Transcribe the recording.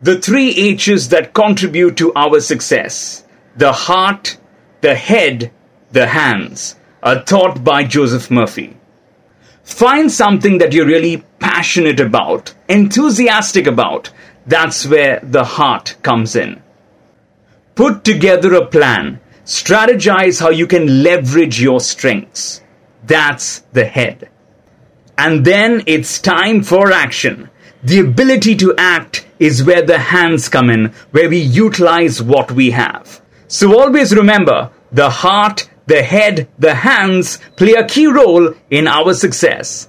The three H's that contribute to our success the heart, the head, the hands are taught by Joseph Murphy. Find something that you're really passionate about, enthusiastic about. That's where the heart comes in. Put together a plan. Strategize how you can leverage your strengths. That's the head. And then it's time for action. The ability to act is where the hands come in, where we utilize what we have. So always remember the heart, the head, the hands play a key role in our success.